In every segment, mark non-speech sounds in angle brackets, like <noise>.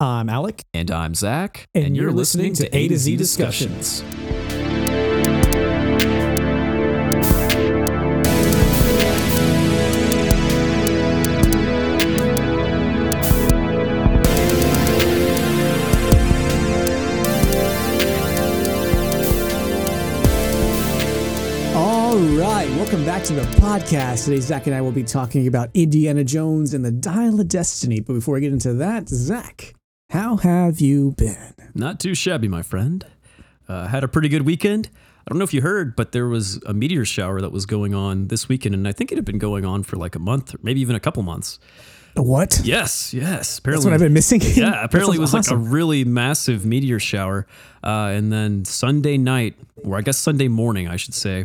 I'm Alec, And I'm Zac. and, you're, listening to A to Z Discussions. All right, welcome back to the podcast. Today, Zac and I will be talking about Indiana Jones and the Dial of Destiny. But before we get into that, Zac, how have you been? Not too shabby, my friend. Uh, had a pretty good weekend. I don't know if you heard, but there was a meteor shower that was going on this weekend, and I think it had been going on for like a month, or maybe even a couple months. What? Yes, yes. Apparently, That's what I've been missing. <laughs> Yeah, apparently it was sounds like a really massive meteor shower. Uh, and then Sunday night, or I guess Sunday morning, I should say,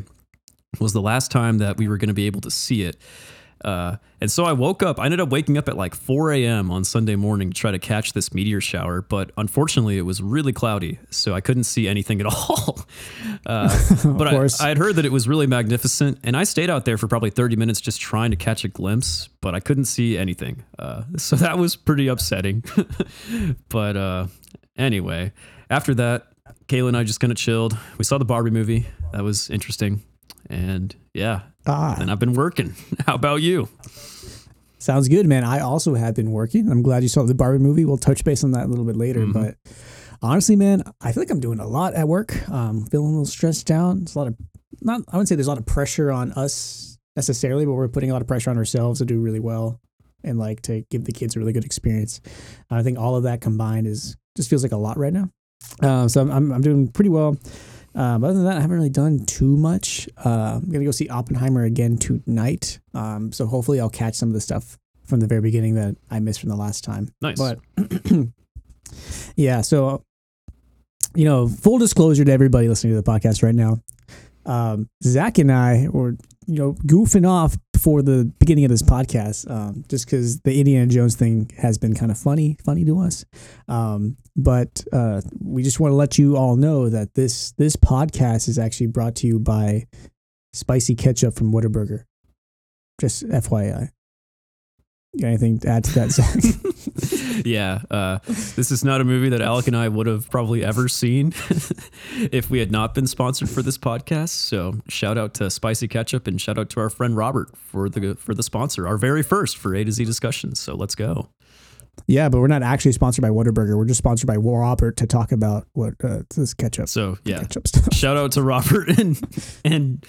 was the last time that we were going to be able to see it. Uh, and so I woke up, I ended up waking up at like 4 a.m. on Sunday morning to try to catch this meteor shower. But unfortunately, it was really cloudy, so I couldn't see anything at <laughs> all. Uh, <laughs> but I. I had heard that it was really magnificent, and I stayed out there for probably 30 minutes just trying to catch a glimpse, but I couldn't see anything. Uh, <laughs> so that was pretty upsetting. but uh, anyway, after that, Kayla and I just kind of chilled. We saw the Barbie movie. That was interesting. And yeah, Ah, and I've been working. <laughs> How about you? sounds good, man. I also have been working. I'm glad you saw the Barbie movie. We'll touch base on that a little bit later. Mhm. But honestly, man, I feel like I'm doing a lot at work. Um, feeling a little stressed out. There's a lot of not. I wouldn't say there's a lot of pressure on us necessarily, but we're putting a lot of pressure on ourselves to do really well and like to give the kids a really good experience. I think all of that combined is just feels like a lot right now. Uh, so I'm, I'm I'm doing pretty well. Um, other than that, I haven't really done too much. Uh, I'm gonna go see Oppenheimer again tonight. Um, so hopefully I'll catch some of the stuff from the very beginning that I missed from the last time. Nice. But <clears throat> yeah, so you know, full disclosure to everybody listening to the podcast right now, um, Zac and I were you know goofing off before the beginning of this podcast, um, just because the Indiana Jones thing has been kind of funny, funny to us. Um, but uh, we just want to let you all know that this this podcast is actually brought to you by spicy ketchup from Whataburger. Just FYI. Got anything to add to that, Zac? <laughs> yeah, uh, this is not a movie that Alec and I would have probably ever seen <laughs> if we had not been sponsored for this podcast. So shout out to Spicy Ketchup and shout out to our friend Robert for the for the sponsor, our very first for A to Z discussions. So let's go. Yeah, but we're not actually sponsored by Whataburger. We're just sponsored by Robert to talk about what uh, this ketchup. So yeah, ketchup stuff. <laughs> shout out to Robert and and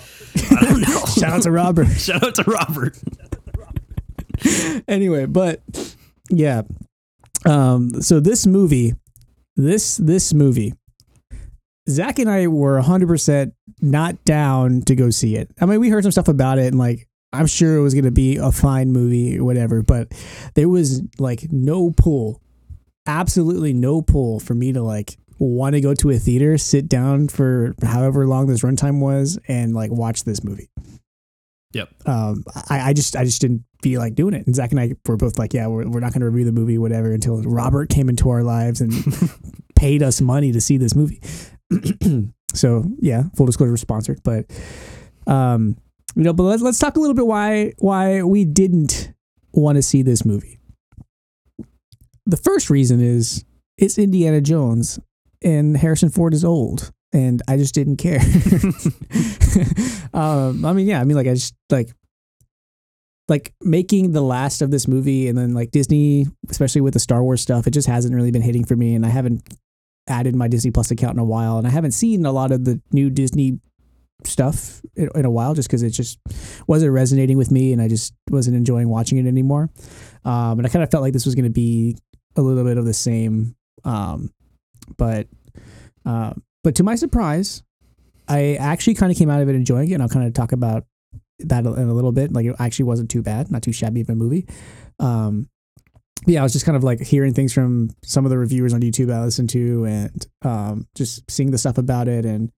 I don't know. Shout out to Robert. shout out to Robert. <laughs> anyway, but yeah. Um, so this movie, this this movie, Zac and I were hundred percent not down to go see it. I mean, we heard some stuff about it, and like I'm sure it was gonna be a fine movie or whatever, but there was like no pull, absolutely no pull for me to like want to go to a theater, sit down for however long this runtime was, and like watch this movie Yep. um, I, I just I just didn't feel like doing it. And Zac and I were both like, yeah, we're, we're not going to review the movie, whatever, until Robert came into our lives and <laughs> paid us money to see this movie. <clears throat> so yeah, full disclosure, we're sponsored, but um, you know, but let's let's talk a little bit why why we didn't want to see this movie. The first reason is it's Indiana Jones and Harrison Ford is old and I just didn't care. <laughs> <laughs> um, I mean, yeah, I mean, like, I just like, like making the last of this movie, and then like Disney, especially with the Star Wars stuff, it just hasn't really been hitting for me, and I haven't added my Disney Plus account in a while, and I haven't seen a lot of the new Disney stuff in, in a while, just because it just wasn't resonating with me, and I just wasn't enjoying watching it anymore. Um, and I kind of felt like this was going to be a little bit of the same, um, but. Uh, but to my surprise, I actually kind of came out of it enjoying it, and I'll kind of talk about that in a little bit. Like it actually wasn't too bad, not too shabby of a movie. Um, yeah, I was just kind of like hearing things from some of the reviewers on YouTube I listened to, and um, just seeing the stuff about it, and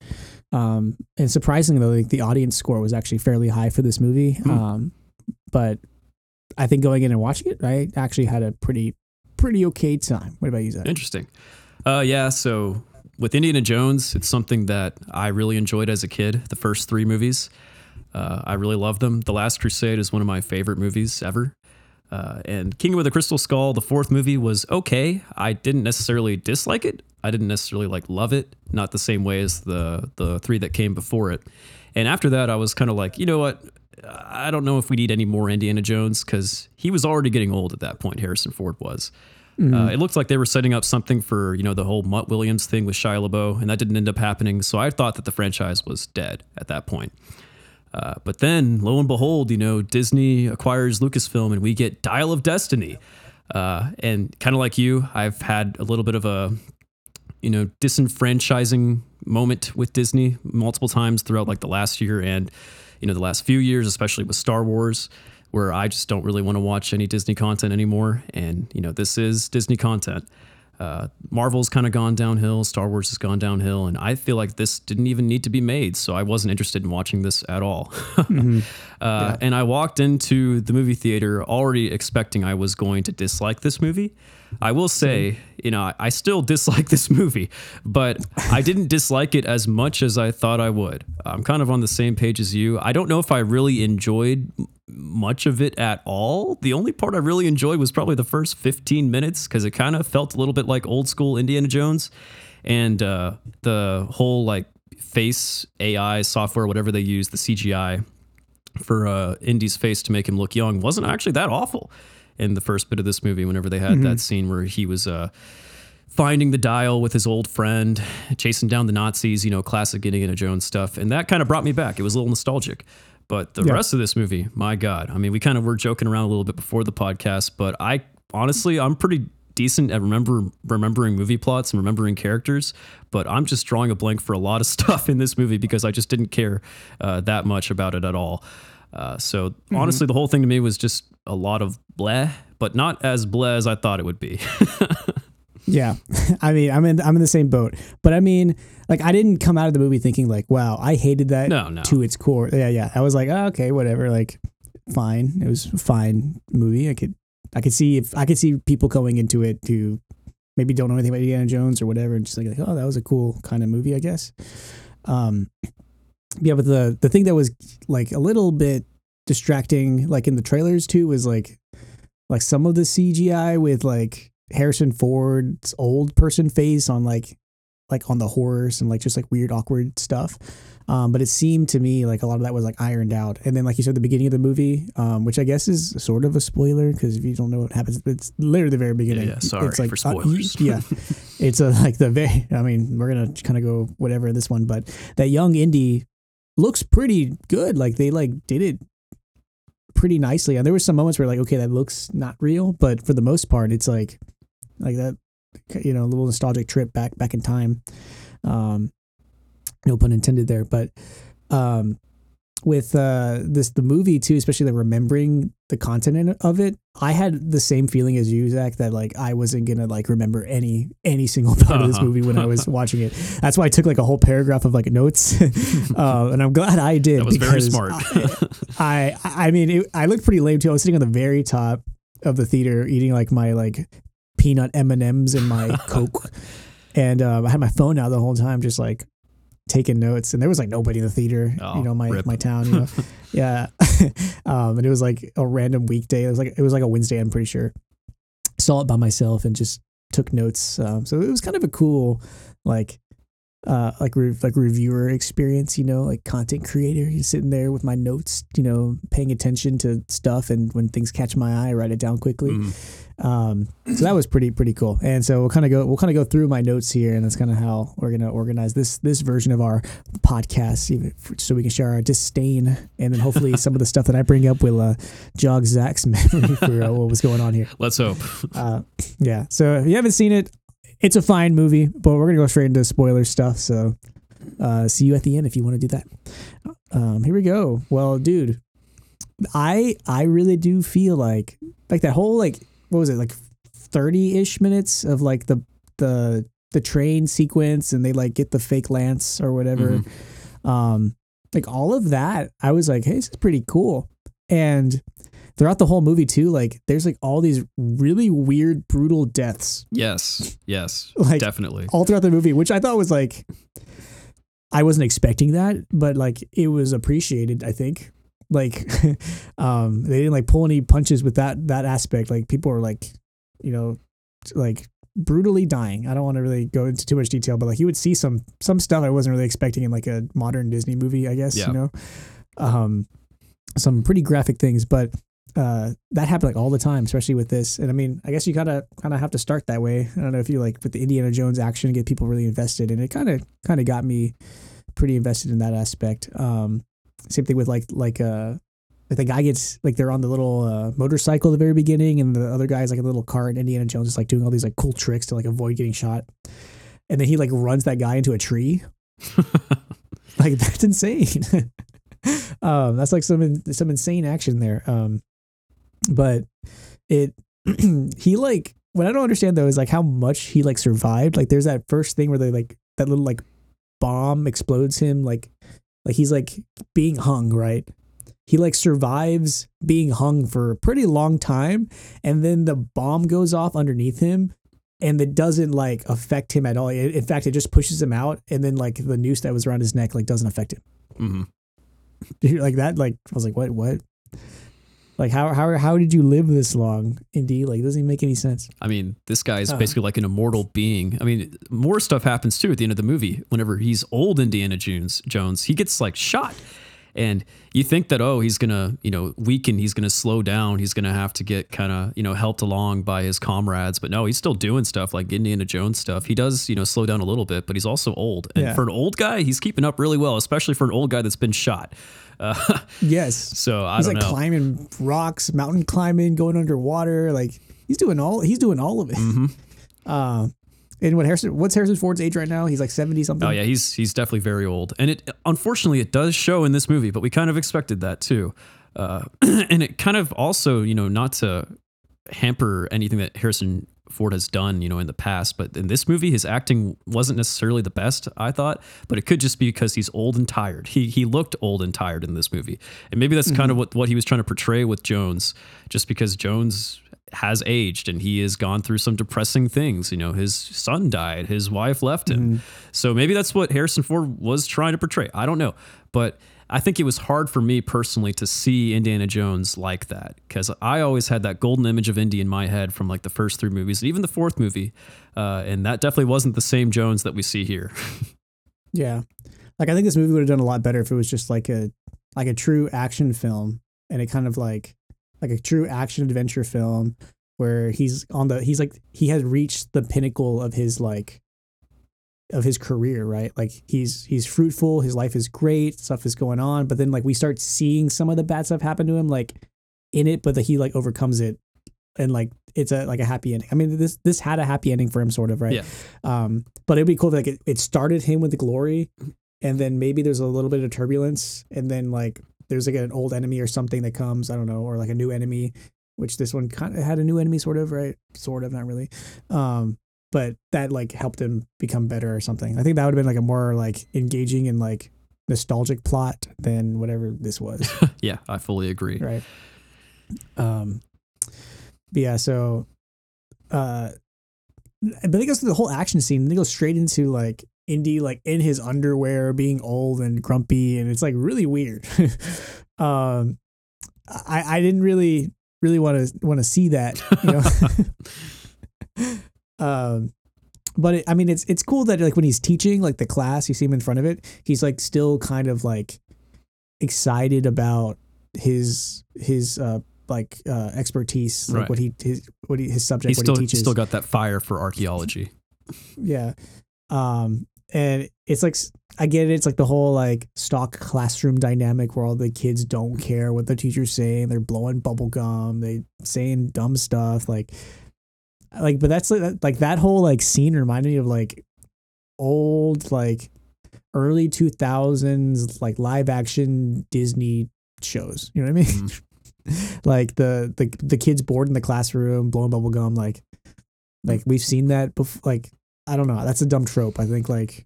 um, and surprisingly, like the audience score was actually fairly high for this movie. Hmm. Um, but I think going in and watching it, I actually had a pretty pretty okay time. What about you, Zac? Interesting. Uh, yeah. So with Indiana Jones, it's something that I really enjoyed as a kid. The first three movies, uh, I really love them. The Last Crusade is one of my favorite movies ever. Uh, and King of the Crystal Skull, the fourth movie, was okay. I didn't necessarily dislike it. I didn't necessarily like love it, not the same way as the the three that came before it. And after that, I was kind of like, you know what? I don't know if we need any more Indiana Jones because he was already getting old at that point. Harrison Ford was. Uh, it looked like they were setting up something for you know the whole Mutt Williams thing with Shia LaBeouf, and that didn't end up happening. So I thought that the franchise was dead at that point. Uh, but then, lo and behold, you know, Disney acquires Lucasfilm and we get Dial of Destiny. Uh, and kind of like you, I've had a little bit of a, you know, disenfranchising moment with Disney multiple times throughout like the last year and, you know, the last few years, especially with Star Wars, where I just don't really want to watch any Disney content anymore. And, you know, this is Disney content. Uh, Marvel's kind of gone downhill. Star Wars has gone downhill, and I feel like this didn't even need to be made. So I wasn't interested in watching this at all. <laughs> uh, Yeah. And I walked into the movie theater already expecting I was going to dislike this movie. I will say, you know, I, still dislike <laughs> this movie, but I didn't dislike it as much as I thought I would. I'm kind of on the same page as you. I don't know if I really enjoyed much of it at all. The only part I really enjoyed was probably the first 15 minutes because it kind of felt a little bit like old school Indiana Jones. And uh, the whole like face AI software, whatever they use, the CGI for uh, Indy's face to make him look young wasn't actually that awful in the first bit of this movie. Whenever they had that scene where he was uh, finding the dial with his old friend, chasing down the Nazis, you know, classic Indiana Jones stuff, and that kind of brought me back. It was a little nostalgic. But the Yeah. rest of this movie, my God, I mean, we kind of were joking around a little bit before the podcast, but I honestly, I'm pretty decent at remember remembering movie plots and remembering characters, but I'm just drawing a blank for a lot of <laughs> stuff in this movie because I just didn't care uh, that much about it at all. Uh, so honestly, the whole thing to me was just a lot of bleh, but not as bleh as I thought it would be. <laughs> Yeah, <laughs> I mean, I'm in I'm in the same boat, but I mean, like, I didn't come out of the movie thinking like, "Wow, I hated that." No, no. To its core, yeah, yeah. I was like, oh, okay, whatever. Like, fine. It was a fine movie. I could I could see if I could see people going into it who maybe don't know anything about Indiana Jones or whatever, and just like, like, oh, that was a cool kind of movie, I guess. Um, yeah, but the the thing that was like a little bit distracting, like in the trailers too, was like like some of the CGI with like Harrison Ford's old person face on like like on the horse and like just like weird awkward stuff. Um, but it seemed to me like a lot of that was like ironed out. And then like you said, the beginning of the movie, um, which I guess is sort of a spoiler because if you don't know what happens, it's literally the very beginning. yeah, sorry it's like, for uh, spoilers. <laughs> yeah, it's a, like the very. I mean, we're gonna kind of go whatever this one, but that young Indy looks pretty good. Like they like did it pretty nicely. And there were some moments where like, okay, that looks not real, but for the most part, it's like like that, you know, a little nostalgic trip back back in time. Um, no pun intended there, but um, with uh this the movie too, especially the remembering the content of it, I had the same feeling as you, Zac, that like I wasn't gonna like remember any any single <laughs> part of this Uh-huh. movie when I was watching it. That's why I took like a whole paragraph of like notes, uh, <laughs> <laughs> and I'm glad I did. That was very because smart. I I I mean it, I looked pretty lame too. I was sitting on the very top of the theater eating like my like peanut M and M's in my <laughs> Coke, and um, I had my phone out the whole time, just like taking notes. And there was like nobody in the theater, Oh, you know, my rip. my town, you know, <laughs> yeah. <laughs> um, and it was like a random weekday. It was like it was like a Wednesday. I'm pretty sure. Saw it by myself and just took notes. Um, so it was kind of a cool like uh, like re- like reviewer experience, you know, like content creator. You're sitting there with my notes, you know, paying attention to stuff, and when things catch my eye, I write it down quickly. Mm. Um, so that was pretty pretty cool. And so we'll kind of go we'll kind of go through my notes here, and that's kind of how we're gonna organize this this version of our podcast, even f- so we can share our disdain, and then hopefully some of the stuff that I bring up will uh, jog Zac's <laughs> memory for uh, what was going on here. Let's hope. Uh, yeah. So if you haven't seen it, it's a fine movie, but we're gonna go straight into spoiler stuff. So uh, see you at the end if you want to do that. Um, here we go. Well, dude, I I really do feel like like that whole like what was it like thirty ish minutes of like the the the train sequence and they like get the fake lance or whatever. Um, like all of that, I was like, hey, this is pretty cool. And throughout the whole movie too, like there's like all these really weird, brutal deaths Yes, yes, <laughs> Like- definitely. all throughout the movie, which I thought was like I wasn't expecting that, but like it was appreciated, I think. Like <laughs> um they didn't like pull any punches with that that aspect. Like people were like you know like brutally dying. I don't want to really go into too much detail but like you would see some some stuff i wasn't really expecting in like a modern disney movie i guess Yeah. you know? Um some pretty graphic things but uh that happened like all the time especially with this. And i mean i guess you kind of kind of have to start that way. I don't know if you like with the indiana jones action get people really invested and it kind of kind of got me pretty invested in that aspect. Um same thing with like like uh like the guy gets like they're on the little uh, motorcycle at the very beginning and the other guy's like a little car and Indiana Jones is like doing all these like cool tricks to like avoid getting shot. And then he like runs that guy into a tree. <laughs> like that's insane. <laughs> um that's like some in- some insane action there. Um but it <clears throat> he like what I don't understand though is like how much he like survived. Like there's that first thing where they like that little like bomb explodes him like like he's like being hung, right? He like survives being hung for a pretty long time and then the bomb goes off underneath him and it doesn't like affect him at all. In in fact, it just pushes him out and then like the noose that was around his neck like doesn't affect him. <laughs> hmm like that like I was like what what? Like how how how did you live this long, Indy? Like it doesn't even make any sense. I mean, this guy is Uh. basically like an immortal being. I mean, more stuff happens too at the end of the movie. Whenever he's old Indiana Jones, Jones, he gets like shot. And you think that, oh, he's going to, you know, weaken, he's going to slow down, he's going to have to get kind of, you know, helped along by his comrades. But no, he's still doing stuff like Indiana Jones stuff. He does, you know, slow down a little bit, but he's also old. And Yeah. for an old guy, he's keeping up really well, especially for an old guy that's been shot. Uh, <laughs> Yes. so I he's like know. climbing rocks, mountain climbing, going underwater. Like he's doing all he's doing all of it. Mhm. <laughs> Uh, and what Harrison? What's Harrison Ford's age right now? He's like seventy something. Oh yeah, he's he's definitely very old, and it unfortunately it does show in this movie, but we kind of expected that too, uh, <clears throat> and it kind of also you know not to hamper anything that Harrison Ford has done you know in the past, but in this movie his acting wasn't necessarily the best I thought, but it could just be because he's old and tired. He he looked old and tired in this movie, and maybe that's kind of mm-hmm. what what he was trying to portray with Jones, just because Jones has aged and he has gone through some depressing things. You know, his son died, his wife left him. Mm-hmm. So maybe that's what Harrison Ford was trying to portray. I don't know. But I think it was hard for me personally to see Indiana Jones like that because I always had that golden image of Indy in my head from like the first three movies, even the fourth movie. Uh, and that definitely wasn't the same Jones that we see here. <laughs> Yeah. Like I think this movie would have done a lot better if it was just like a like a true action film and it kind of like like a true action adventure film where he's on the he's like he has reached the pinnacle of his like of his career, right? Like he's he's fruitful, his life is great, stuff is going on, but then like we start seeing some of the bad stuff happen to him like in it, but that he like overcomes it and like it's a like a happy ending. I mean this this had a happy ending for him sort of, right? Yeah. Um but it'd be cool if like it, it started him with the glory and then maybe there's a little bit of turbulence and then like there's like an old enemy or something that comes, I don't know, or like a new enemy, which this one kind of had a new enemy sort of, right? Sort of, not really. Um but that like helped him become better or something. I think that would have been like a more like engaging and like nostalgic plot than whatever this was, <laughs> yeah, I fully agree. right? Um, but yeah, so uh, but it goes to the whole action scene. And they go straight into like Indy like in his underwear, being old and grumpy, and it's like really weird. <laughs> um, I I didn't really really want to want to see that, you know. <laughs> um, but it, I mean, it's it's cool that like when he's teaching like the class, you see him in front of it. He's like still kind of like excited about his his uh like uh expertise, like Right. what he his what he, his subject, He's what still he teaches. still got that fire for archaeology. <laughs> yeah um and it's like i get it it's like the whole like stock classroom dynamic where all the kids don't care what the teacher's saying they're blowing bubble gum they saying dumb stuff like like but that's like, like that whole like scene reminded me of like old like early 2000s like live action disney shows. You know what i mean? Mm-hmm. <laughs> Like the the the kids bored in the classroom blowing bubble gum like like we've seen that before like i don't know that's a dumb trope i think like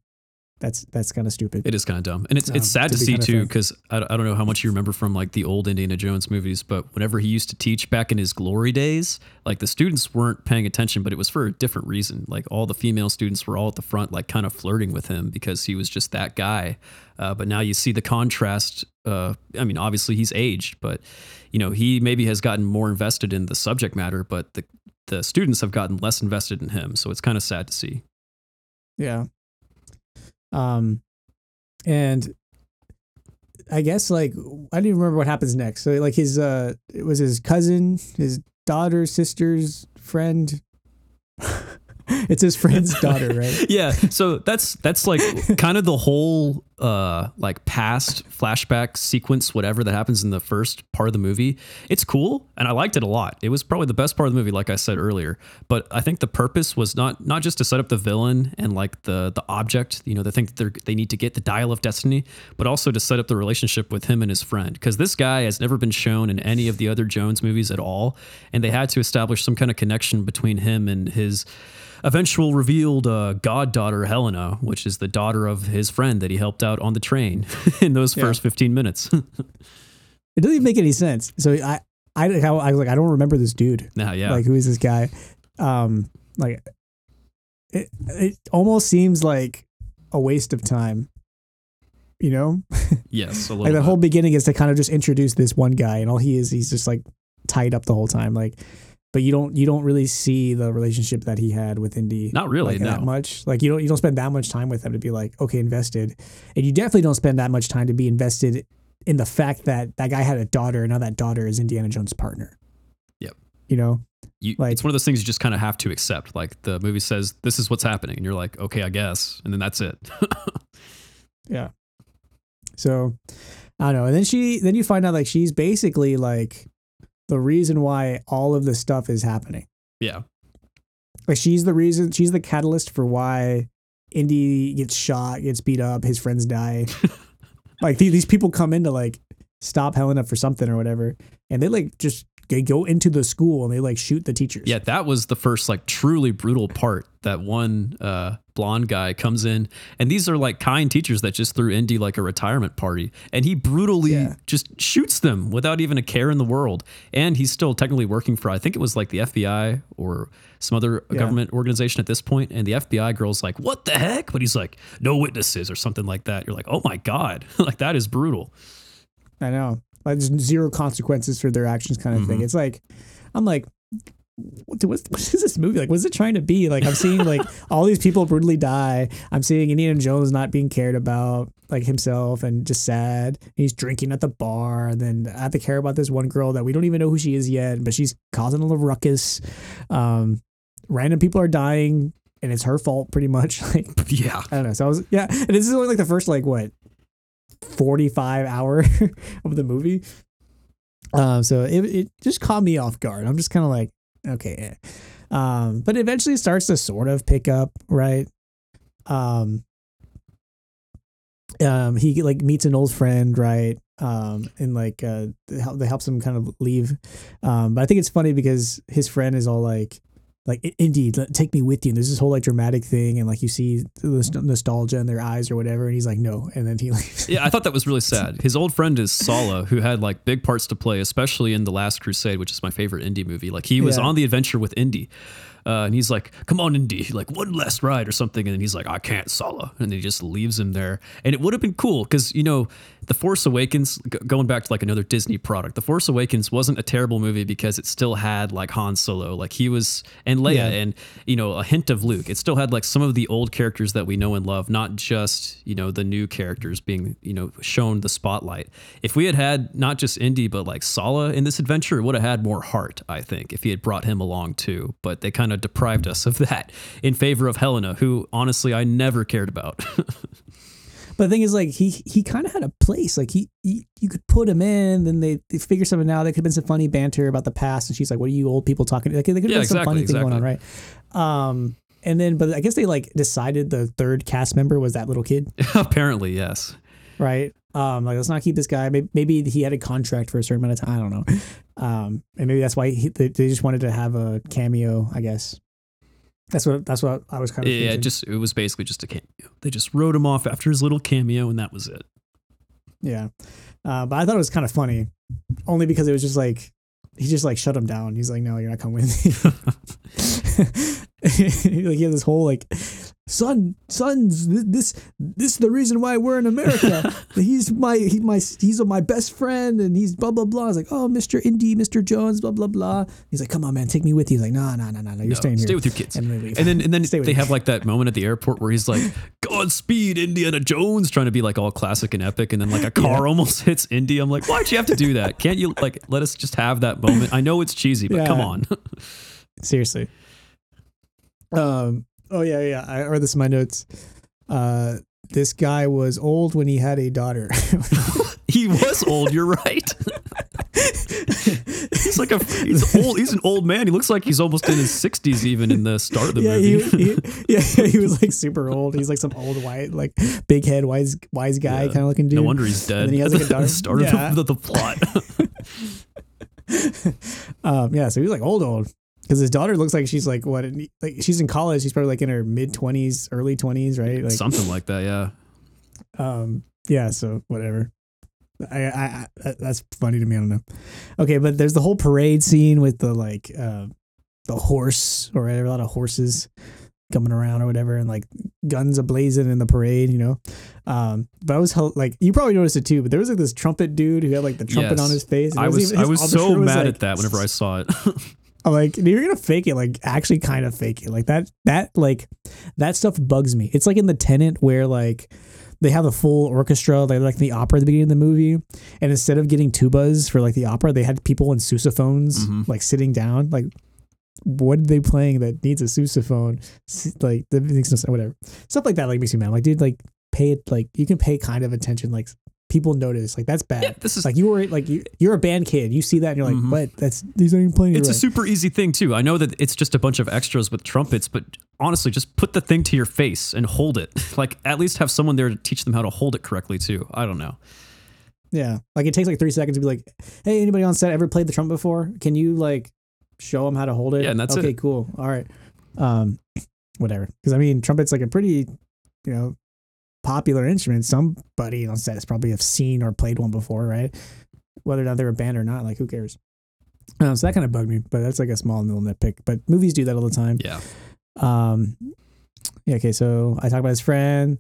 that's that's kind of stupid. It is kind of dumb, and it's Um, it's sad to to see too because I, I don't know how much you remember from like the old Indiana Jones movies, but whenever he used to teach back in his glory days, like the students weren't paying attention, but it was for a different reason. Like all the female students were all at the front, like kind of flirting with him because he was just that guy. Uh, but now you see the contrast. Uh, I mean, obviously he's aged, but you know he maybe has gotten more invested in the subject matter, but the the students have gotten less invested in him. So it's kind of sad to see. Yeah. Um, and I guess like I don't even remember what happens next. So like his uh, it was his cousin, his daughter, sister's friend. <laughs> <laughs> it's his friend's daughter, right? <laughs> yeah so that's that's like kind of the whole uh like past flashback sequence whatever that happens in the first part of the movie. It's cool and i liked it a lot. It was probably the best part of the movie like i said earlier. But i think the purpose was not not just to set up the villain and like the the object you know they think that they need to get the dial of destiny but also to set up the relationship with him and his friend. Because this guy has never been shown in any of the other jones movies at all and they had to establish some kind of connection between him and his eventual revealed uh, goddaughter Helena, which is the daughter of his friend that he helped out on the train <laughs> in those Yeah. first 15 minutes. <laughs> It doesn't even make any sense. So I, I, I was like, I don't remember this dude. now, yeah. Like, who is this guy? Um, like, it, it almost seems like a waste of time. You know, <laughs> yes, a little like the bit. whole beginning is to kind of just introduce this one guy, and all he is, he's just like tied up the whole time. Like, but you don't, you don't really see the relationship that he had with Indy. Not really, like, that much. Like, you don't, you don't spend that much time with him to be like, okay, invested, and you definitely don't spend that much time to be invested in the fact that that guy had a daughter, and now that daughter is Indiana Jones' partner. Yep. You know, You, like- it's one of those things you just kind of have to accept. Like the movie says, this is what's happening. And you're like, okay, I guess. And then that's it. <laughs> Yeah. So I don't know. And then she then you find out like she's basically like the reason why all of this stuff is happening. yeah. Like she's the reason she's the catalyst for why Indy gets shot, gets beat up, his friends die. <laughs> like the- these people come in to like stop Helena for something or whatever. And they like just they go into the school and they like shoot the teachers. Yeah, that was the first like truly brutal part. That one uh, blonde guy comes in, and these are like kind teachers that just threw Indy like a retirement party, and he brutally Yeah. just shoots them without even a care in the world. And he's still technically working for I think it was like the FBI or some other Yeah. government organization at this point. And the FBI girl's like, "What the heck?" But he's like, "No witnesses" or something like that. You're like, "Oh my god!" <laughs> like that is brutal. I know. Like there's zero consequences for their actions kind of thing. Mhm. It's like I'm like what, what, what is this movie like? What's it trying to be? Like I'm seeing like <laughs> all these people brutally die. I'm seeing Indiana Jones not being cared about, like himself, and just sad. He's drinking at the bar, and then I have to care about this one girl that we don't even know who she is yet, but she's causing a little ruckus. Um, random people are dying, and it's her fault pretty much. <laughs> Like yeah. I don't know. So I was yeah, and this is only like the first like what forty five hour <laughs> of the movie. Um, so it it just caught me off guard. I'm just kind of like okay, eh. um, but eventually it starts to sort of pick up, right? Um, um, he like meets an old friend, right? Um, and like uh, they help, they helps him kind of leave. Um, but I think it's funny because his friend is all like, like "I- indeed take me with you and there's this whole like dramatic thing and like you see the nost- nostalgia in their eyes or whatever and he's like no and then he <laughs> leaves Yeah, I thought that was really sad. His old friend is Sallah, who had like big parts to play, especially in The Last Crusade, which is my favorite Indy movie. Like he was Yeah. on the adventure with Indy. Uh, and he's like, "Come on, Indy, like one last ride or something." And then he's like, "I can't, Sallah," and he just leaves him there. And it would have been cool because you know, The Force Awakens, g- going back to like another Disney product, The Force Awakens wasn't a terrible movie because it still had like Han Solo, like he was, and Leia, Yeah. and you know, a hint of Luke. It still had like some of the old characters that we know and love, not just you know the new characters being you know shown the spotlight. If we had had not just Indy but like Sallah in this adventure, it would have had more heart. I think if he had brought him along too, but they kind of deprived us of that in favor of Helena, who honestly I never cared about. <laughs> but the thing is like he he kind of had a place. Like he, he you could put him in then they, they figure something out. There could have been some funny banter about the past and she's like what are you old people talking like there could have Yeah, been some exactly, funny thing going on right? Um and then but i guess they like decided the third cast member was that little kid. <laughs> Apparently, yes. Right? Um, like let's not keep this guy. Maybe, maybe he had a contract for a certain amount of time. I don't know. Um, and maybe that's why he, they, they just wanted to have a cameo, I guess. That's what that's what I was kind of Yeah, thinking. just it was basically just a cameo. They just wrote him off after his little cameo, and that was it. yeah. Uh, but I thought it was kind of funny, only because it was just like he just like shut him down. He's like, "No, you're not coming with me." <laughs> <laughs> like he had this whole like, "Son, sons, this this is the reason why we're in America. <laughs> he's my he my he's my best friend, and he's blah blah blah." I was like, "Oh, Mister Indy, Mister Jones, blah blah blah." He's like, "Come on, man, take me with you." He's like, "No, no, no, no, no, you're No, staying stay here." Stay with your kids. and. And then and then Stay they me. have like that moment at the airport where he's like, Godspeed, Indiana Jones, trying to be like all classic and epic, and then like a car almost <laughs> hits Indy. I'm like, why'd you have to do that? Can't you like let us just have that moment? I know it's cheesy, but Yeah. come on. <laughs> Seriously. Um. Oh yeah, yeah. I or this is my notes. Uh, this guy was old when he had a daughter. <laughs> he was old, you're right. <laughs> he's like a he's old he's an old man. He looks like he's almost in his sixties even in the start of the yeah, movie. he, he, <laughs> yeah, he was like super old. He's like some old white, like big head, wise, wise guy Yeah. kind of looking dude. no wonder he's dead. then he has, like, a daughter. start Yeah. of the, the, the plot. um, yeah, so he's like old, old. Because his daughter looks like she's like what? Like she's in college. She's probably like in her mid twenties, early twenties, right? Like, Something like that, yeah. um, yeah. So whatever. I, I, I that's funny to me. I don't know. Okay, but there's the whole parade scene with the like uh, the horse or a lot of horses coming around or whatever, and like guns ablazing in the parade, you know. Um, but I was like, you probably noticed it too. But there was like this trumpet dude who had like the trumpet Yes. on his face. I was even- I was so was, mad like- at that whenever I saw it. <laughs> Like, you're gonna fake it, like actually kind of fake it. Like that that like that stuff bugs me. It's like in the Tenet where like they have a full orchestra, like like the opera at the beginning of the movie, and instead of getting tubas for like the opera, they had people in sousaphones Mhm. like sitting down. Like what are they playing that needs a sousaphone? Like that makes no sense. Whatever stuff like that like makes me mad. Like dude, like pay it. Like you can pay kind of attention. Like people notice. Like that's bad. yeah, this is Like you were like you, you're a band kid. You see that and you're like, Mhm. what? That's these aren't even playing. It's right. a super easy thing too. I know that it's just a bunch of extras with trumpets, but honestly, just put the thing to your face and hold it. <laughs> Like at least have someone there to teach them how to hold it correctly too. I don't know. Yeah, like it takes like three seconds to be like, "Hey, anybody on set ever played the trumpet before? Can you like show them how to hold it?" Yeah, and that's okay. it. Cool. All right. Um, <clears throat> whatever. Because I mean, trumpet's like a pretty, you know, popular instrument. Somebody on set has probably have seen or played one before, right? Whether or not they're a band or not, like who cares? Um, so that kind of bugged me, but that's like a small little nitpick. But movies do that all the time. Yeah. Um, yeah. Okay. So I talked about his friend.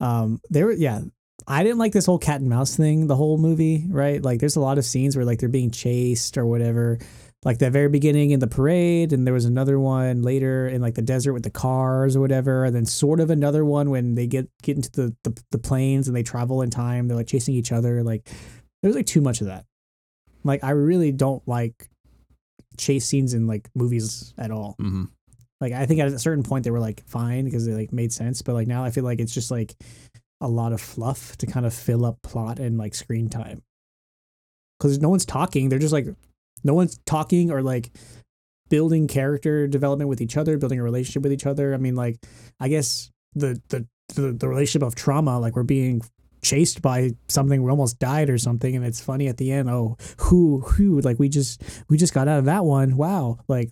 Um, there were yeah. I didn't like this whole cat and mouse thing the whole movie, right? Like, there's a lot of scenes where like they're being chased or whatever. Like that very beginning in the parade, and there was another one later in like the desert with the cars or whatever, and then sort of another one when they get get into the the, the planes and they travel in time. They're like chasing each other. Like there's like too much of that. Like I really don't like chase scenes in like movies at all. hmm Like I think at a certain point they were like fine because they like made sense, but like now I feel like it's just like a lot of fluff to kind of fill up plot and like screen time. Because no one's talking, they're just like no one's talking or like building character development with each other, building a relationship with each other. I mean, like I guess the the the, the relationship of trauma, like we're being chased by something we almost died or something and it's funny at the end oh who who like we just we just got out of that one wow like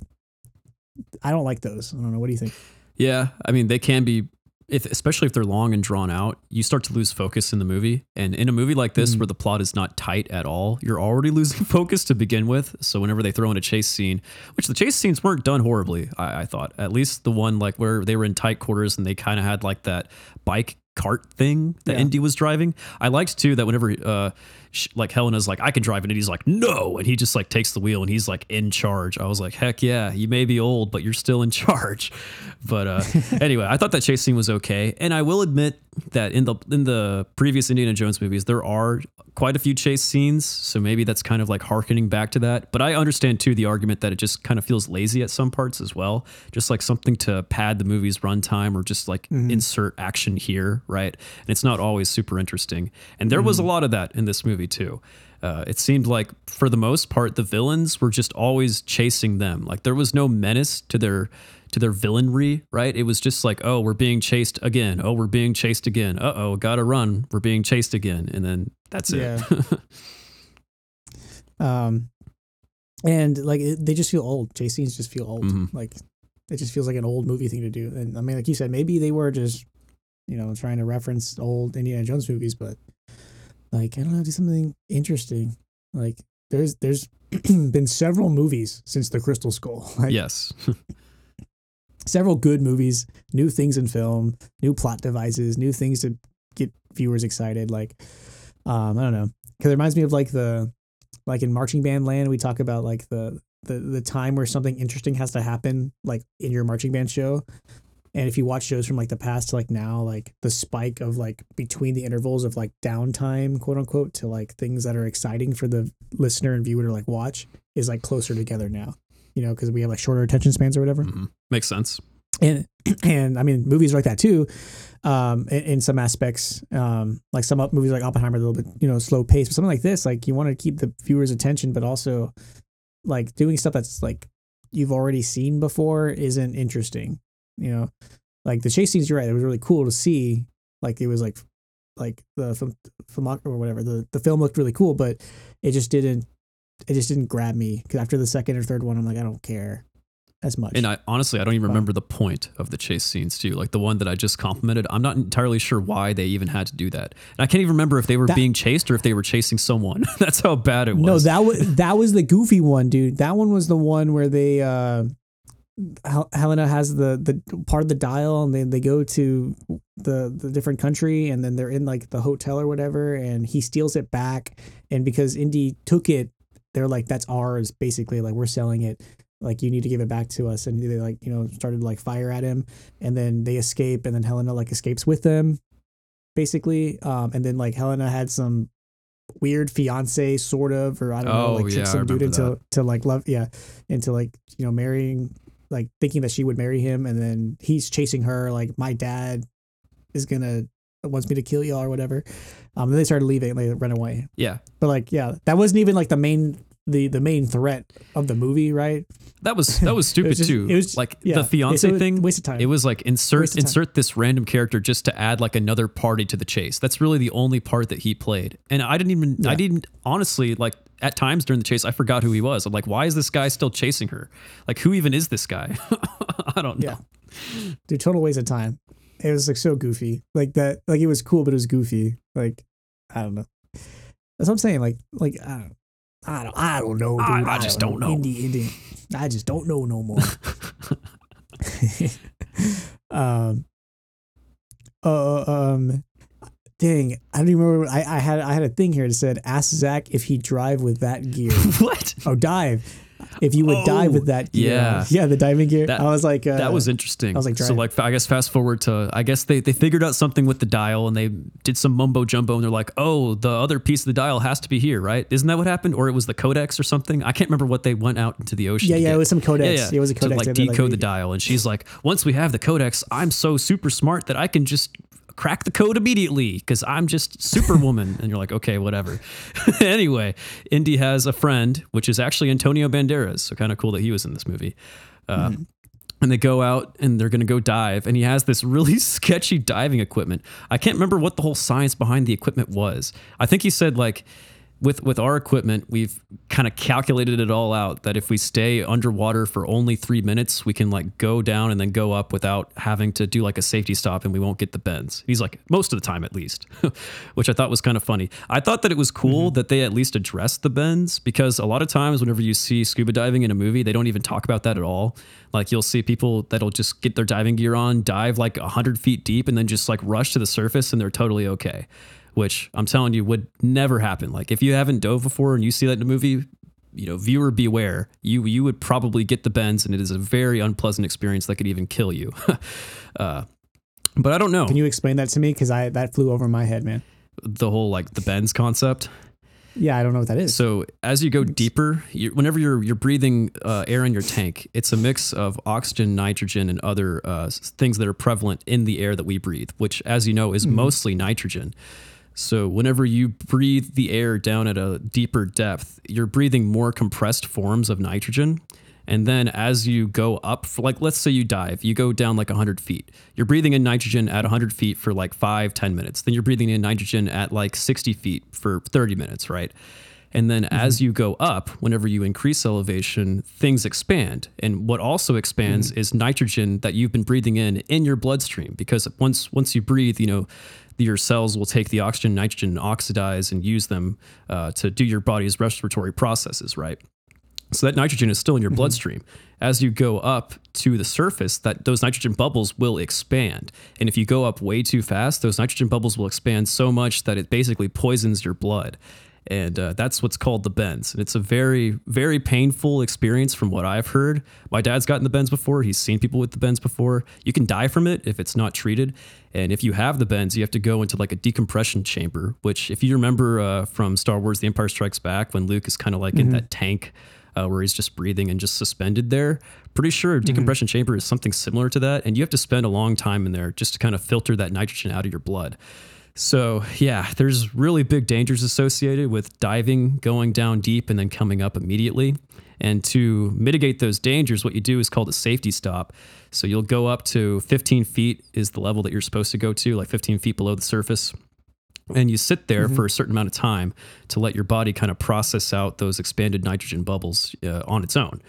I don't like those. I don't know. What do you think? Yeah, I mean they can be if especially if they're long and drawn out, you start to lose focus in the movie. And in a movie like this Mhm. where the plot is not tight at all, you're already <laughs> losing focus to begin with. So whenever they throw in a chase scene, which the chase scenes weren't done horribly, I, I thought. At least the one like where they were in tight quarters and they kind of had like that bike cart thing that Yeah. Indy was driving. I liked too that whenever uh like Helena's like I can drive it and he's like no and he just like takes the wheel and he's like in charge. I was like heck yeah, you may be old but you're still in <laughs> charge. But uh <laughs> anyway, I thought that chase scene was okay and I will admit that in the in the previous Indiana Jones movies there are quite a few chase scenes, so maybe that's kind of like harkening back to that. But I understand too the argument that it just kind of feels lazy at some parts as well, just like something to pad the movie's runtime or just like Mhm. insert action here, right? And it's not always super interesting. And there was a lot of that in this movie too. Uh, it seemed like for the most part the villains were just always chasing them. Like there was no menace to their to their villainry, right? It was just like, oh, we're being chased again. Oh, we're being chased again. Uh oh, gotta run. We're being chased again, and then that's it. <laughs> Um, and like it, they just feel old. J scenes just feel old. Mhm. Like It just feels like an old movie thing to do. And I mean, like you said, maybe they were just, you know, trying to reference old Indiana Jones movies, but like I don't know, do something interesting. Like there's there's <clears throat> been several movies since the Crystal Skull. <laughs> Like, yes. <laughs> several good movies, new things in film, new plot devices, new things to get viewers excited. Like, um, I don't know, because it reminds me of like the, like in marching band land, we talk about like the the the time where something interesting has to happen, like in your marching band show. And if you watch shows from like the past to like now, like the spike of like between the intervals of like downtime, quote unquote, to like things that are exciting for the listener and viewer to like watch is like closer together now. You know, because we have like shorter attention spans or whatever Mhm. Makes sense. and <clears throat> and I mean movies are like that too, um, in, in some aspects. Um, like some up- movies like Oppenheimer, a little bit you know slow pace, but something like this, like you want to keep the viewer's attention, but also like doing stuff that's like you've already seen before isn't interesting. You know, like the chase scenes. You're right; it was really cool to see. Like it was like like the film, film or whatever. The the film looked really cool, but it just didn't. It just didn't grab me because after the second or third one, I'm like, I don't care as much. And I honestly, I don't even remember the point of the chase scenes too. Like the one that I just complimented, I'm not entirely sure why they even had to do that. And I can't even remember if they were That- being chased or if they were chasing someone. <laughs> That's how bad it was. No, that was that was the goofy one, dude. That one was the one where they uh Hel- Helena has the the part of the dial and they, they go to the the different country and then they're in like the hotel or whatever and he steals it back and because Indy took it they're like that's ours basically like we're selling it. Like you need to give it back to us. And they like you know started like fire at him and then they escape and then Helena like escapes with them basically um and then like Helena had some weird fiance sort of or I don't know Oh, like yeah, some dude into to like love yeah into like you know marrying like thinking that she would marry him and then he's chasing her like my dad is gonna wants me to kill y'all or whatever. Um then they started leaving and they run away. Yeah, but like yeah that wasn't even like the main the the main threat of the movie right that was that was <laughs> stupid just- too. it was- like yeah the fiance thing. waste of time It was like insert insert this random character just to add like another party to the chase. That's really the only part that he played. And I didn't even I didn't honestly like at times during the chase I forgot who he was. I'm like, why is this guy still chasing her? Like who even is this guy? <laughs> I don't know. Yeah. dude total waste of time it was like so goofy like that like it was cool but it was goofy like i don't know that's what i'm saying like like i don't i don't i don't know dude. I- I just don't know. Indy Indy i just don't know no more <laughs> <laughs> um uh um dang i don't even remember I, I had i had a thing here that said ask zac if he'd drive with that gear <laughs> what? oh dive if you would dive Oh, with that gear yeah. yeah the diving gear That- i was like uh, that was interesting. I was like, so like I guess fast forward to I guess they they figured out something with the dial and they did some mumbo jumbo and they're like, oh, the other piece of the dial has to be here, right? Isn't that what happened? Or it was the codex or something? I can't remember what they went out into the ocean. Yeah, yeah, get. it was some codex. Yeah, yeah. It was a to codex. like that they, decode the dial, and she's like, once we have the codex, I'm so super smart that I can just crack the code immediately because I'm just superwoman. and you're like, okay, whatever. <laughs> anyway, Indy has a friend, which is actually Antonio Banderas. So kind of cool that he was in this movie. Uh, and they go out and they're going to go dive and he has this really <laughs> sketchy diving equipment i can't remember what the whole science behind the equipment was i think he said like with with our equipment we've kind of calculated it all out that if we stay underwater for only three minutes we can like go down and then go up without having to do like a safety stop and we won't get the bends. He's like most of the time at least <laughs> which i thought was kind of funny. I thought that it was cool mm-hmm. that they at least addressed the bends because a lot of times whenever you see scuba diving in a movie they don't even talk about that at all. Like you'll see people that'll just get their diving gear on dive like 100 feet deep and then just like rush to the surface and they're totally okay which i'm telling you would never happen like if you haven't dove before and you see that in a movie you know viewer beware you you would probably get the bends and it is a very unpleasant experience that could even kill you <laughs> uh, but i don't know Can you explain that to me? Because I that flew over my head, man. the whole like the bends concept Yeah, I don't know what that is. So as you go deeper, you, whenever you're you're breathing uh, air in your tank, it's a mix of oxygen, nitrogen, and other uh, things that are prevalent in the air that we breathe, which, as you know, is mostly nitrogen. So whenever you breathe the air down at a deeper depth, you're breathing more compressed forms of nitrogen. And then as you go up, for like let's say you dive, you go down like 100 feet. You're breathing in nitrogen at 100 feet for like five, 10 minutes. Then you're breathing in nitrogen at like 60 feet for 30 minutes, right? And then mm-hmm. as you go up, whenever you increase elevation, things expand. And what also expands mm-hmm. is nitrogen that you've been breathing in in your bloodstream because once once you breathe, you know, your cells will take the oxygen, nitrogen, and oxidize and use them uh, to do your body's respiratory processes, right? So that nitrogen is still in your bloodstream. As you go up to the surface, that those nitrogen bubbles will expand. And if you go up way too fast, those nitrogen bubbles will expand so much that it basically poisons your blood. And uh, that's what's called the bends. And it's a very, very painful experience from what I've heard. My dad's gotten the bends before. He's seen people with the bends before. You can die from it if it's not treated. And if you have the bends, you have to go into like a decompression chamber, which, if you remember uh, from Star Wars The Empire Strikes Back, when Luke is kind of like in that tank uh, where he's just breathing and just suspended there. Pretty sure a decompression chamber is something similar to that. And you have to spend a long time in there just to kind of filter that nitrogen out of your blood. So, yeah, there's really big dangers associated with diving, going down deep, and then coming up immediately. And to mitigate those dangers, what you do is called a safety stop. So you'll go up to 15 feet, is the level that you're supposed to go to, like 15 feet below the surface and you sit there for a certain amount of time to let your body kind of process out those expanded nitrogen bubbles uh, on its own.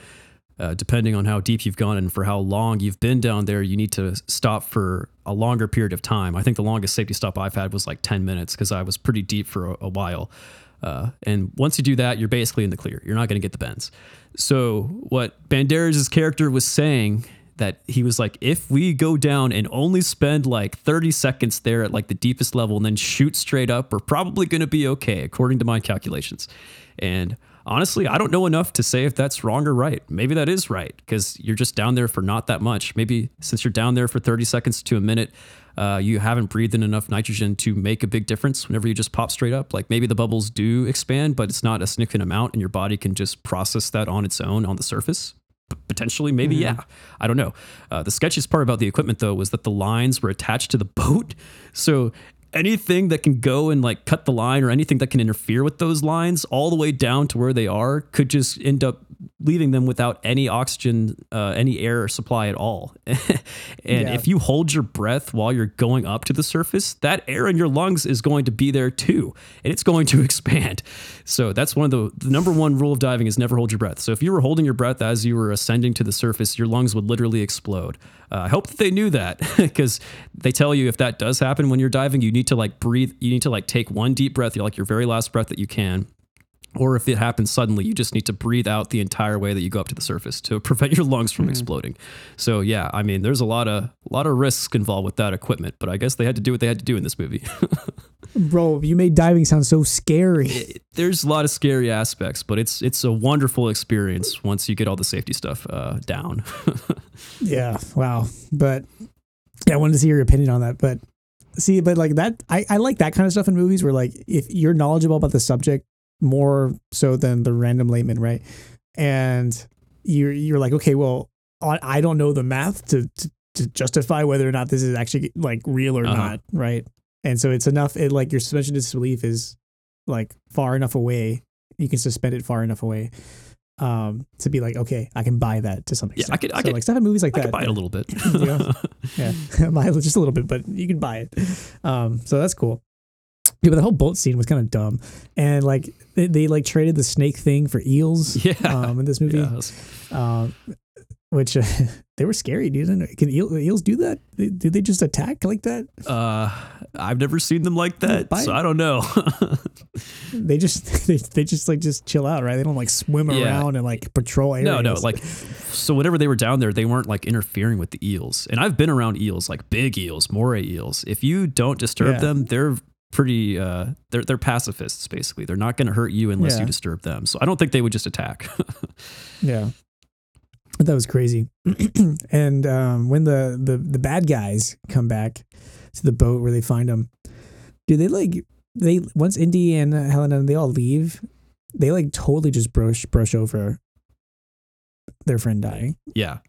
Uh, depending on how deep you've gone and for how long you've been down there, you need to stop for a longer period of time. I think the longest safety stop I've had was like 10 minutes because I was pretty deep for a, a while. Uh, and once you do that, you're basically in the clear. You're not going to get the bends. So, what Banderas' character was saying that he was like, if we go down and only spend like 30 seconds there at like the deepest level and then shoot straight up, we're probably going to be okay, according to my calculations. And honestly, I don't know enough to say if that's wrong or right. Maybe that is right because you're just down there for not that much. Maybe since you're down there for 30 seconds to a minute, uh, you haven't breathed in enough nitrogen to make a big difference whenever you just pop straight up. Like maybe the bubbles do expand, but it's not a significant amount, and your body can just process that on its own on the surface potentially maybe yeah i don't know uh, the sketchiest part about the equipment though was that the lines were attached to the boat so anything that can go and like cut the line or anything that can interfere with those lines all the way down to where they are could just end up leaving them without any oxygen uh, any air supply at all. <laughs> And Yeah. if you hold your breath while you're going up to the surface that air in your lungs is going to be there too and it's going to <laughs> expand. So that's one of the, the number one rule of diving is never hold your breath. So if you were holding your breath as you were ascending to the surface your lungs would literally explode. Uh, i hope that they knew that <laughs> because they tell you if that does happen when you're diving you need to like breathe you need to like take one deep breath like your very last breath that you can or if it happens suddenly, you just need to breathe out the entire way that you go up to the surface to <laughs> prevent your lungs from exploding. So yeah, I mean, there's a lot of a lot of risks involved with that equipment, but I guess they had to do what they had to do in this movie. <laughs> Bro, you made diving sound so scary. there's a lot of scary aspects, but it's it's a wonderful experience once you get all the safety stuff uh, down. <laughs> Yeah. Wow. But yeah, I wanted to see your opinion on that. But see, but like that, I, I like that kind of stuff in movies where like if you're knowledgeable about the subject more so than the random layman, right? And you're you're like, okay, well, I don't know the math to to, to justify whether or not this is actually like real or Uh-huh. not, right? And so it's enough. It like your suspension of disbelief is like far enough away. You can suspend it far enough away. Um, to be like, okay, I can buy that to some Yeah, I extent. could- I so could- like stuff in movies like I that. could buy it a little bit. <laughs> <laughs> Yeah. <laughs> Yeah, just a little bit, but you can buy it. Um, so that's cool. Yeah, but the whole boat scene was kind of dumb, and like they, they like traded the snake thing for eels. Yeah. Um, in this movie, um, which uh, <laughs> they were scary, dude. Can eel, eels do that? They- Do they just attack like that? uh, I've never seen them like that, so. I don't know. <laughs> They just <laughs> they, they just like just chill out, right? They don't like swim Yeah. around and like patrol areas. No, no, like so whenever they were down there, they weren't like interfering with the eels. And I've been around eels, like big eels, moray eels. If you don't disturb Yeah. them, they're pretty uh they're they're pacifists basically. They're not going to hurt you unless Yeah. you disturb them. So I don't think they would just attack. Yeah. But that was crazy. <clears throat> and um, when the, the the bad guys come back to the boat where they find them, do they like they once Indy and Helena and they all leave, they like totally just brush brush over their friend dying. yeah.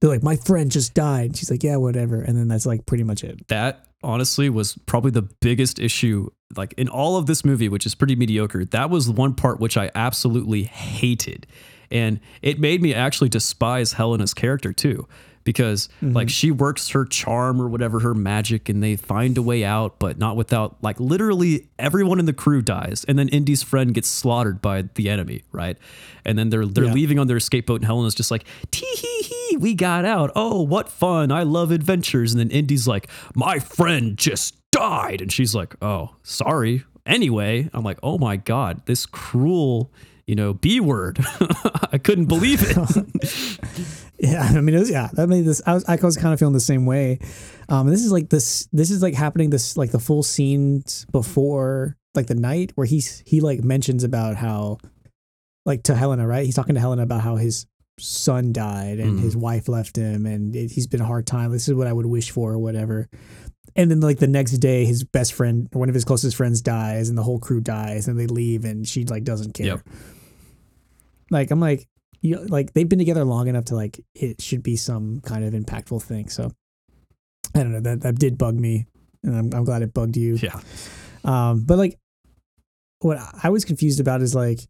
They're like, my friend just died. She's like, yeah, whatever. And then that's like pretty much it. That honestly was probably the biggest issue like in all of this movie, which is pretty mediocre. That was the one part which I absolutely hated. And it made me actually despise Helena's character too. because Mhm. like she works her charm or whatever her magic and they find a way out but not without like literally everyone in the crew dies and then Indy's friend gets slaughtered by the enemy right and then they're they're Yeah. leaving on their escape boat and Helena's just like tee hee hee we got out oh what fun I love adventures and then Indy's like my friend just died and she's like oh sorry anyway I'm like oh my god this cruel you know B word <laughs> I couldn't believe it <laughs> Yeah, I mean, it was, yeah, that made this. I was, I was kind of feeling the same way. Um, this is like this. This is like happening. This like the full scenes before like the night where he's he like mentions about how, like to Helena, right? He's talking to Helena about how his son died and Mhm. his wife left him, and it, he's been a hard time. This is what I would wish for, or whatever. And then like the next day, his best friend, or one of his closest friends, dies, and the whole crew dies, and they leave, and she like doesn't care. Yep. Like I'm like you like they've been together long enough to like it should be some kind of impactful thing. So I don't know that that did bug me, and I'm I'm glad it bugged you. yeah Um, but like what I was confused about is like,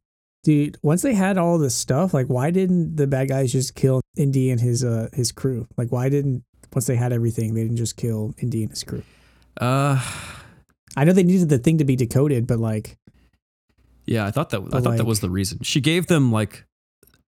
dude, once they had all this stuff, like why didn't the bad guys just kill Indy and his uh his crew? Like why didn't once they had everything they didn't just kill Indy and his crew? uh I know they needed the thing to be decoded, but like Yeah, I thought that I But, thought that was the reason. She gave them like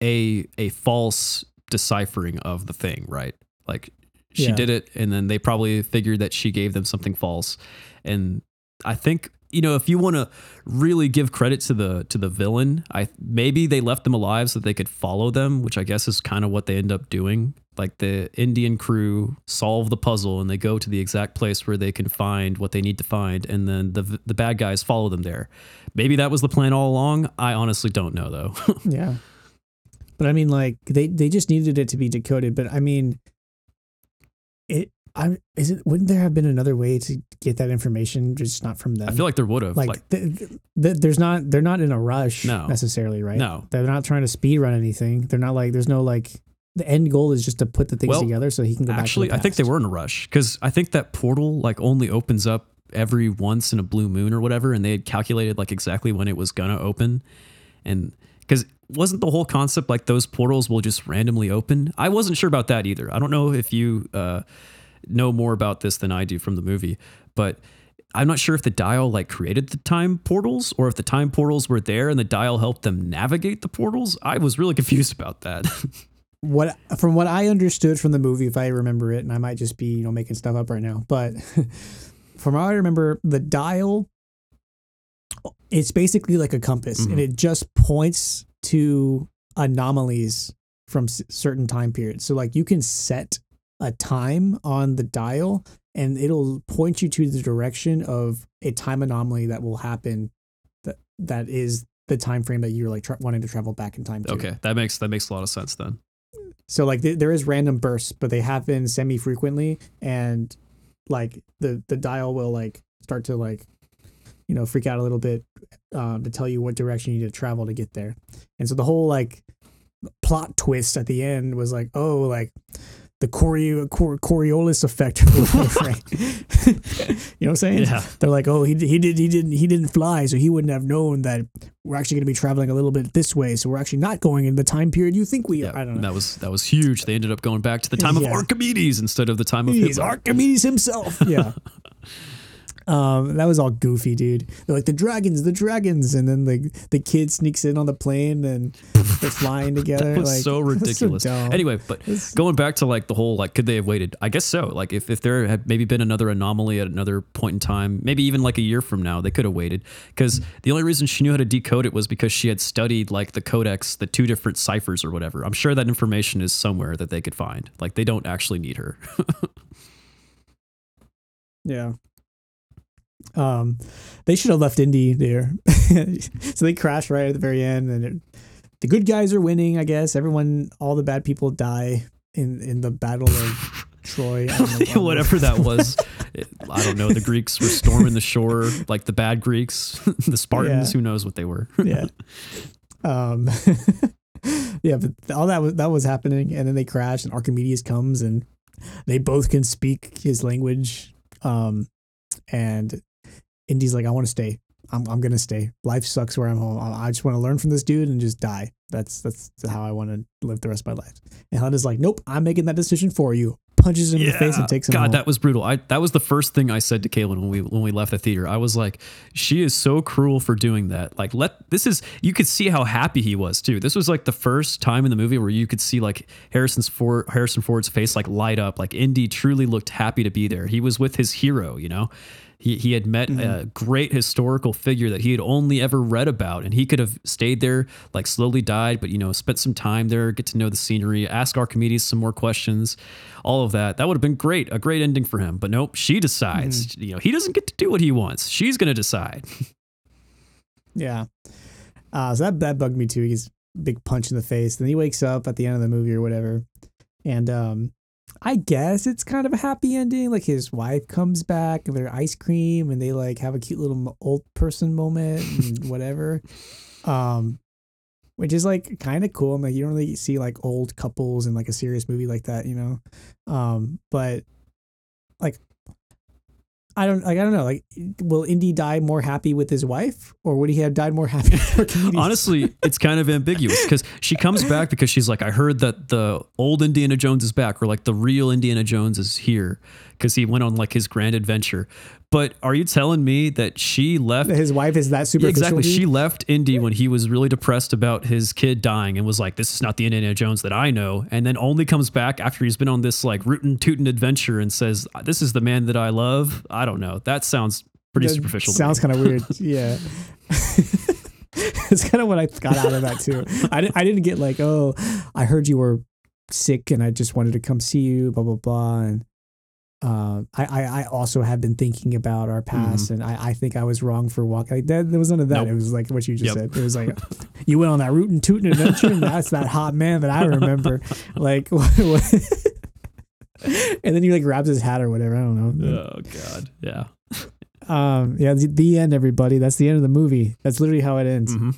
a a false deciphering of the thing, right? Like she Yeah. did it and then they probably figured that she gave them something false. And I think you know, if you want to really give credit to the to the villain, I maybe they left them alive so that they could follow them, which I guess is kind of what they end up doing. Like the Indian crew solve the puzzle and they go to the exact place where they can find what they need to find, and then the the bad guys follow them there. Maybe that was the plan all along. I honestly don't know though. <laughs> Yeah. But I mean, like they they just needed it to be decoded. But I mean, it. I is it. Wouldn't there have been another way to get that information, just not from them? I feel like there would have. like, Like, th- th- th- there's not. They're not in a rush No. necessarily, right? no. They're not trying to speed run anything. They're not like. There's no like. The end goal is just to put the things Well, together so he can go Actually. I think they were in a rush because I think that portal like only opens up every once in a blue moon or whatever, and they had calculated like exactly when it was gonna open, and because wasn't the whole concept like those portals will just randomly open? I wasn't sure about that either. I don't know if you uh, know more about this than I do from the movie, but. I'm not sure if the dial like created the time portals or if the time portals were there and the dial helped them navigate the portals. I was really <laughs> confused about that. <laughs> what from what I understood from the movie, if I remember it, and I might just be you know making stuff up right now, but <laughs> from what I remember, the dial it's basically like a compass, Mhm. and it just points to anomalies from s- certain time periods. So like you can set a time on the dial, and it'll point you to the direction of a time anomaly that will happen. That that is the time frame that you're like tra- wanting to travel back in time to. okay, that makes that makes a lot of sense then. So like th- there is random bursts, but they happen semi frequently, and like the the dial will like start to like you know freak out a little bit um, to tell you what direction you need to travel to get there. And so the whole like plot twist at the end was like, oh, like the Corey, Cor- Coriolis effect, or <laughs> whatever, right? <laughs> you know what I'm saying? Yeah. They're like, oh, he he did he didn't he didn't fly, so he wouldn't have known that we're actually going to be traveling a little bit this way. So we're actually not going in the time period you think we Yeah, are. I don't know. that was that was huge. They ended up going back to the time of Archimedes instead of the time of He's Hitler. Archimedes himself. Yeah. <laughs> um, that was all goofy, dude. They're like the dragons, the dragons, and then the the kid sneaks in on the plane and they're flying <laughs> together. that was like, <laughs> so ridiculous. dumb. anyway, but It's- going back to like the whole like could they have waited? I guess so. Like if, if there had maybe been another anomaly at another point in time, maybe even like a year from now, they could have waited. Because the only reason she knew how to decode it was because she had studied like the codex, the two different ciphers or whatever. I'm sure that information is somewhere that they could find. Like they don't actually need her. <laughs> yeah. Um, they should have left Indy there. <laughs> so they crash right at the very end, and it, the good guys are winning. I guess everyone, all the bad people die in in the battle of Troy. Know. <laughs> whatever that was. It- <laughs> I don't know. The Greeks were storming the shore, like the bad Greeks, the Spartans. Yeah. Who knows what they were? yeah. Um, yeah, but all that was that was happening, and then they crash, and Archimedes comes, and they both can speak his language. Um, and Indy's like, "I want to stay. I'm I'm gonna stay. Life sucks where I'm home. I just want to learn from this dude and just die. That's that's how I want to live the rest of my life. And Helena's like, nope, I'm making that decision for you. Punches him in the face and takes him God, home. that was brutal. I that was the first thing I said to Kaylin when we when we left the theater. I was like, she is so cruel for doing that. Like, let this is you could see how happy he was too. This was like the first time in the movie where you could see like Harrison's Ford Harrison Ford's face like light up. Like Indy truly looked happy to be there. He was with his hero, you know. He, he had met a great historical figure that he had only ever read about, and he could have stayed there, like slowly died, but you know, spent some time there, get to know the scenery, ask Archimedes some more questions, all of that. That would have been great, a great ending for him. But nope, she decides. You know, he doesn't get to do what he wants. She's going to decide. <laughs> Yeah. Uh, so that that bugged me too. He's big punch in the face. Then he wakes up at the end of the movie or whatever, and um, I guess it's kind of a happy ending. Like his wife comes back and they're ice cream, and they like have a cute little old person moment and <laughs> whatever. Um, which is like kind of cool. I'm like you don't really see like old couples in like a serious movie like that, you know. Um, but like I don't like I don't know. Like, will Indy die more happy with his wife, or would he have died more happy <laughs> Honestly, it's kind of ambiguous because she comes back because she's like, I heard that the old Indiana Jones is back, or like the real Indiana Jones is here because he went on like his grand adventure. But are you telling me that she left? his wife is that superficial. exactly. She left Indy when he was really depressed about his kid dying and was like, "This is not the Indiana Jones that I know." And then only comes back after he's been on this like rootin' tootin' adventure and says, uh, "This is the man that I love." I don't know. That sounds pretty That superficial. Sounds kind of weird. <laughs> Yeah. <laughs> it's kind of what I got out of that too. I didn't, I didn't get like, oh, I heard you were sick and I just wanted to come see you, blah blah blah. And um, I, I also have been thinking about our past, and I, I think I was wrong for walking. Like that, there was none of that. Nope. It was like what you just Yep. said. It was like <laughs> you went on that rootin' tootin' adventure, and that's that hot man that I remember. <laughs> like, <laughs> and then he like grabs his hat or whatever. I don't know. Oh God, yeah. Um, yeah, the, the end, everybody. That's the end of the movie. That's literally how it ends. hmm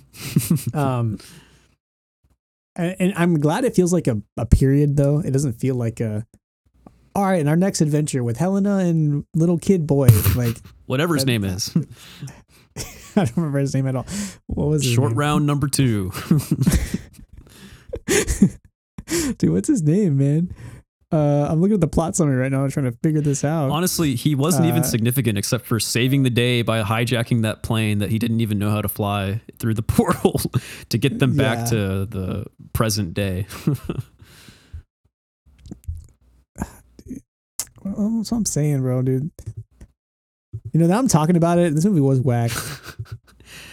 Um, and, and I'm glad it feels like a, a period, though. It doesn't feel like a. All right, in our next adventure with Helena and little kid boy, <laughs> like Whatever his name is, <laughs> I don't remember his name at all. What was his short name? round number two. <laughs> Dude, what's his name, man? Uh, I'm looking at the plot summary right now. I'm trying to figure this out. Honestly, he wasn't even Uh, significant except for saving the day by hijacking that plane that he didn't even know how to fly through the portal to get them back Yeah. to the present day. Well, That's what I'm saying, bro, dude. You know, now I'm talking about it. This movie was whack. <laughs>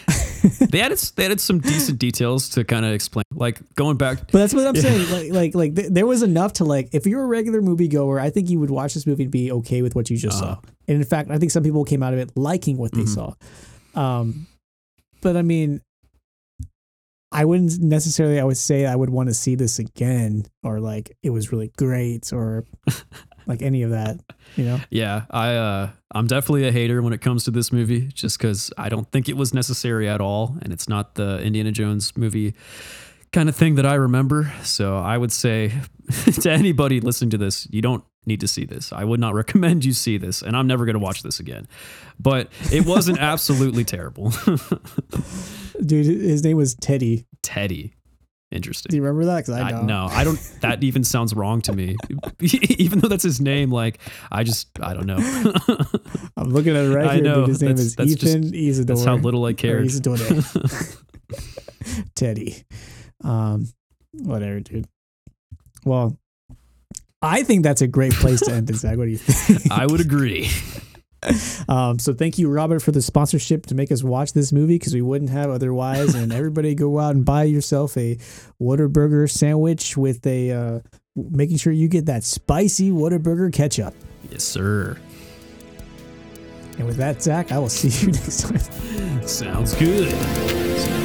<laughs> they added they added some decent details to kind of explain, like going back. But that's what I'm <laughs> Yeah. saying. Like, like, like, th- there was enough to like. If you're a regular moviegoer, I think you would watch this movie and be okay with what you just Uh-huh. saw. And in fact, I think some people came out of it liking what they Mhm. saw. Um, but I mean, I wouldn't necessarily. I would say I would want to see this again, or like it was really great, or like any of that. You know? <laughs> Yeah, I uh, I'm definitely a hater when it comes to this movie, just because I don't think it was necessary at all, and it's not the Indiana Jones movie kind of thing that I remember. So I would say <laughs> to anybody listening to this, you don't need to see this. I would not <laughs> recommend you see this, and I'm never going to watch this again. But it wasn't absolutely terrible. Dude, his name was Teddy. Teddy, Do you remember that? Because I I, don't. no, I don't. <laughs> That even sounds wrong to me. <laughs> even though that's his name, like I just, I don't know. <laughs> I'm looking at it right I here. know. Dude. His name is that's just- Ethann Isidore. That's how little I cared. Isidore. Teddy. Um, whatever, dude. Well, I think that's a great place to end it, Zac. What do you think? I would agree. <laughs> Um, so thank you, Robert, for the sponsorship to make us watch this movie because we wouldn't have otherwise. And <laughs> everybody go out and buy yourself a Whataburger sandwich with a uh, making sure you get that spicy Whataburger ketchup. Yes, sir. And with that, Zac, I will see you <laughs> next time. Sounds good.